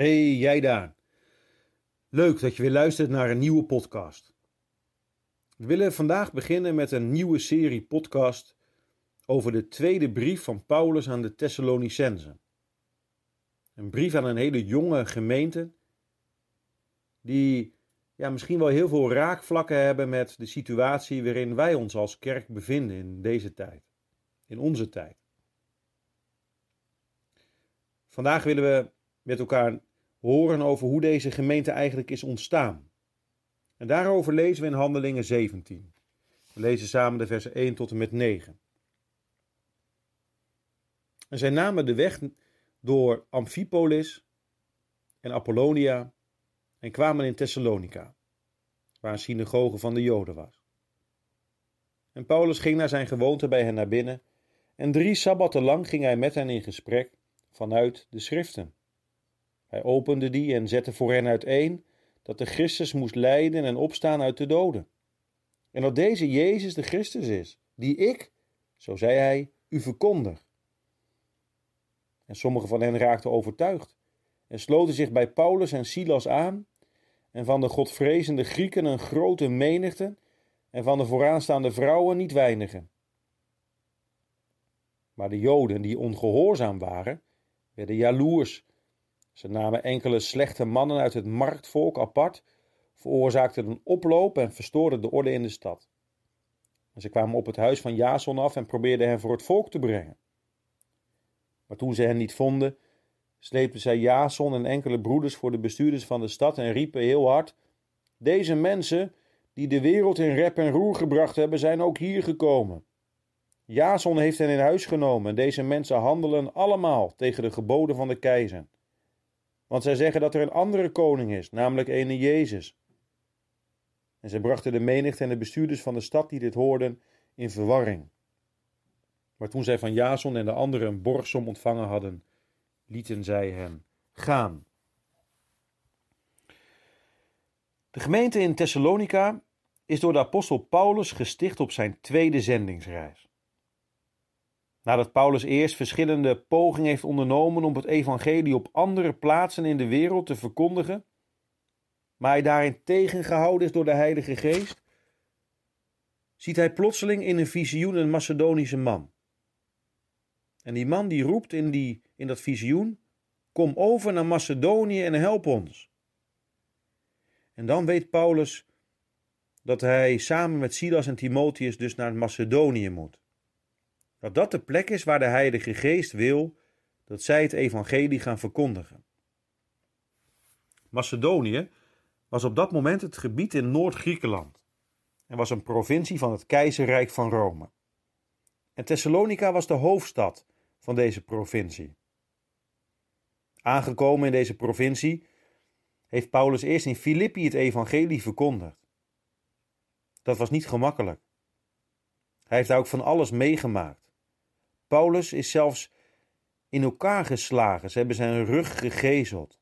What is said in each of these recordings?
Hey, jij daar. Leuk dat je weer luistert naar een nieuwe podcast. We willen vandaag beginnen met een nieuwe serie podcast over de tweede brief van Paulus aan de Thessalonicenzen. Een brief aan een hele jonge gemeente die ja, misschien wel heel veel raakvlakken hebben met de situatie waarin wij ons als kerk bevinden in deze tijd, in onze tijd. Vandaag willen we met elkaar horen over hoe deze gemeente eigenlijk is ontstaan. En daarover lezen we in Handelingen 17. We lezen samen de versen 1 tot en met 9. En zij namen de weg door Amphipolis en Apollonia en kwamen in Thessalonica, waar een synagoge van de Joden was. En Paulus ging naar zijn gewoonte bij hen naar binnen, en drie sabbatten lang ging hij met hen in gesprek vanuit de schriften. Hij opende die en zette voor hen uiteen dat de Christus moest lijden en opstaan uit de doden. En dat deze Jezus de Christus is, die ik, zo zei hij, u verkondig. En sommigen van hen raakten overtuigd en sloten zich bij Paulus en Silas aan, en van de godvrezende Grieken een grote menigte, en van de vooraanstaande vrouwen niet weinigen. Maar de Joden die ongehoorzaam waren, werden jaloers ze namen enkele slechte mannen uit het marktvolk apart, veroorzaakten een oploop en verstoorden de orde in de stad. En ze kwamen op het huis van Jason af en probeerden hen voor het volk te brengen. Maar toen ze hen niet vonden, sleepten zij Jason en enkele broeders voor de bestuurders van de stad en riepen heel hard: Deze mensen, die de wereld in rep en roer gebracht hebben, zijn ook hier gekomen. Jason heeft hen in huis genomen en deze mensen handelen allemaal tegen de geboden van de keizer. Want zij zeggen dat er een andere koning is, namelijk ene Jezus. En zij brachten de menigte en de bestuurders van de stad die dit hoorden in verwarring. Maar toen zij van Jason en de anderen een borgsom ontvangen hadden, lieten zij hen gaan. De gemeente in Thessalonica is door de apostel Paulus gesticht op zijn tweede zendingsreis. Nadat Paulus eerst verschillende pogingen heeft ondernomen om het evangelie op andere plaatsen in de wereld te verkondigen, maar hij daarin tegengehouden is door de Heilige Geest, ziet hij plotseling in een visioen een Macedonische man. En die man die roept in, die, in dat visioen, kom over naar Macedonië en help ons. En dan weet Paulus dat hij samen met Silas en Timotheus dus naar Macedonië moet dat dat de plek is waar de Heilige Geest wil dat zij het evangelie gaan verkondigen. Macedonië was op dat moment het gebied in Noord-Griekenland en was een provincie van het keizerrijk van Rome. En Thessalonica was de hoofdstad van deze provincie. Aangekomen in deze provincie heeft Paulus eerst in Filippi het evangelie verkondigd. Dat was niet gemakkelijk. Hij heeft daar ook van alles meegemaakt. Paulus is zelfs in elkaar geslagen. Ze hebben zijn rug gegezeld.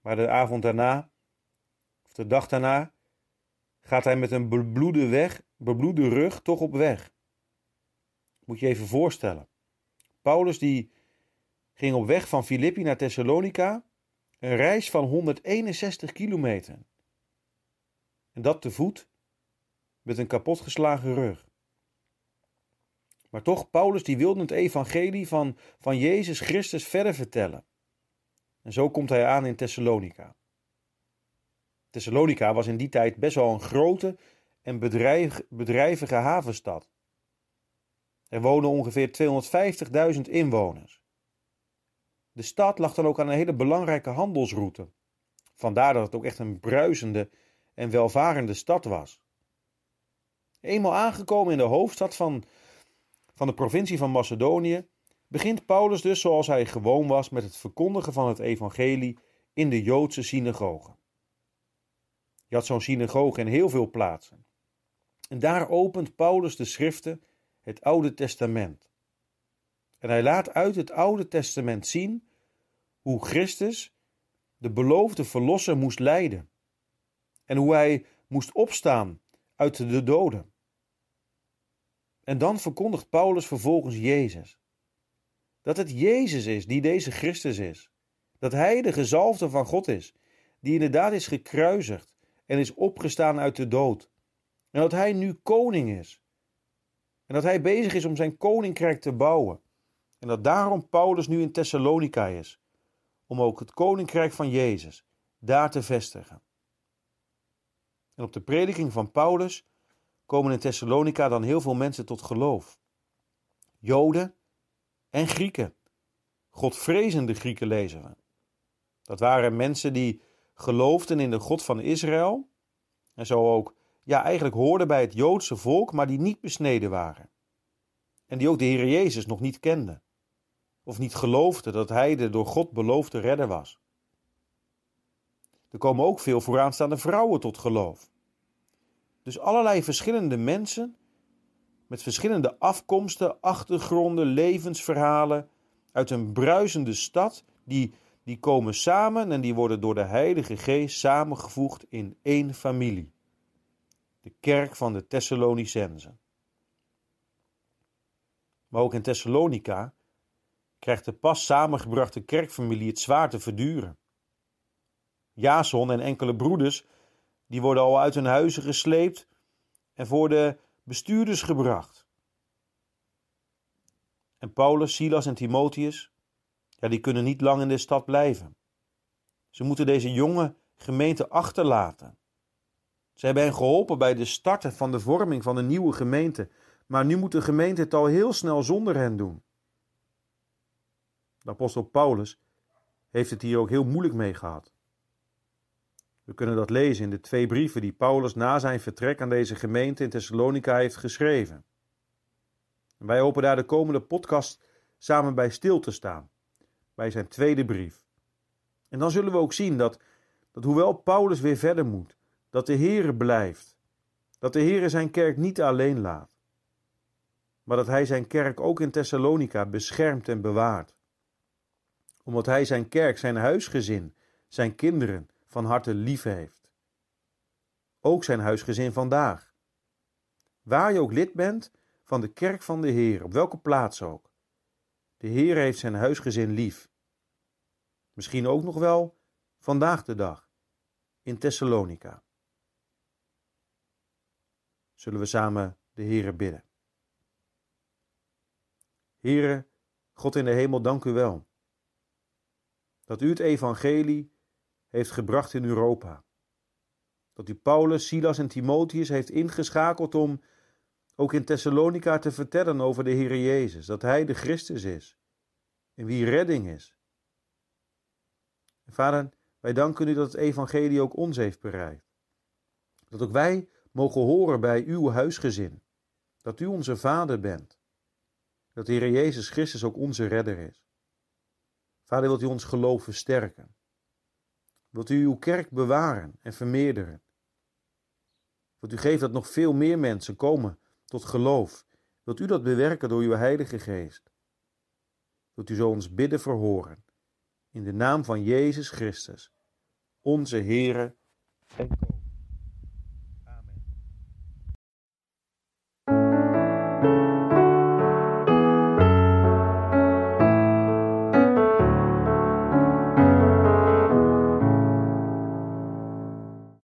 Maar de avond daarna, of de dag daarna, gaat hij met een bebloede, bebloede rug toch op weg. Moet je even voorstellen. Paulus die ging op weg van Filippi naar Thessalonica, een reis van 161 kilometer. En dat te voet, met een kapotgeslagen rug. Maar toch, Paulus die wilde het evangelie van, van Jezus Christus verder vertellen. En zo komt hij aan in Thessalonica. Thessalonica was in die tijd best wel een grote en bedrijvige havenstad. Er woonden ongeveer 250.000 inwoners. De stad lag dan ook aan een hele belangrijke handelsroute. Vandaar dat het ook echt een bruisende en welvarende stad was. Eenmaal aangekomen in de hoofdstad van, van de provincie van Macedonië begint Paulus dus zoals hij gewoon was met het verkondigen van het evangelie in de Joodse synagogen. Je had zo'n synagoge in heel veel plaatsen. En daar opent Paulus de schriften, het Oude Testament. En hij laat uit het Oude Testament zien hoe Christus, de beloofde verlosser, moest lijden. En hoe hij moest opstaan uit de doden. En dan verkondigt Paulus vervolgens Jezus. Dat het Jezus is die deze Christus is. Dat hij de gezalfde van God is, die inderdaad is gekruisigd en is opgestaan uit de dood. En dat hij nu koning is. En dat hij bezig is om zijn koninkrijk te bouwen. En dat daarom Paulus nu in Thessalonica is, om ook het koninkrijk van Jezus daar te vestigen. En op de prediking van Paulus komen in Thessalonica dan heel veel mensen tot geloof. Joden en Grieken. Godvrezende Grieken lezen we. Dat waren mensen die geloofden in de God van Israël en zo ook ja, eigenlijk hoorden bij het Joodse volk, maar die niet besneden waren. En die ook de Heer Jezus nog niet kenden. Of niet geloofden dat Hij de door God beloofde redder was. Er komen ook veel vooraanstaande vrouwen tot geloof. Dus allerlei verschillende mensen met verschillende afkomsten, achtergronden, levensverhalen uit een bruisende stad, die, die komen samen en die worden door de Heilige Geest samengevoegd in één familie. De kerk van de Thessalonicenzen. Maar ook in Thessalonica krijgt de pas samengebrachte kerkfamilie het zwaar te verduren. Jason en enkele broeders die worden al uit hun huizen gesleept en voor de bestuurders gebracht. En Paulus, Silas en Timotheus, ja, die kunnen niet lang in de stad blijven. Ze moeten deze jonge gemeente achterlaten. Ze hebben hen geholpen bij de starten van de vorming van een nieuwe gemeente, maar nu moet de gemeente het al heel snel zonder hen doen. De apostel Paulus heeft het hier ook heel moeilijk mee gehad. We kunnen dat lezen in de twee brieven die Paulus na zijn vertrek aan deze gemeente in Thessalonica heeft geschreven. En wij hopen daar de komende podcast samen bij stil te staan, bij zijn tweede brief. En dan zullen we ook zien dat, dat hoewel Paulus weer verder moet, dat de Heere blijft, dat de Heere zijn kerk niet alleen laat, maar dat hij zijn kerk ook in Thessalonica beschermt en bewaart. Omdat hij zijn kerk, zijn huisgezin, zijn kinderen, van harte lief heeft. Ook zijn huisgezin vandaag. Waar je ook lid bent van de kerk van de Heer, op welke plaats ook. De Heer heeft zijn huisgezin lief. Misschien ook nog wel vandaag de dag in Thessalonica. Zullen we samen de Heere bidden. Heere, God in de hemel, dank u wel. Dat u het evangelie heeft gebracht in Europa. Dat u Paulus, Silas en Timotheus heeft ingeschakeld om ook in Thessalonica te vertellen over de Heer Jezus, dat Hij de Christus is en wie redding is. vader, wij danken u dat het evangelie ook ons heeft bereikt. Dat ook wij mogen horen bij uw huisgezin. Dat u onze vader bent. Dat de Heer Jezus Christus ook onze redder is. Vader, wilt u ons geloof versterken. Wilt u uw kerk bewaren en vermeerderen? Wilt u geven dat nog veel meer mensen komen tot geloof? Wilt u dat bewerken door uw Heilige Geest? Wilt u zo ons bidden verhoren? In de naam van Jezus Christus, onze Heere en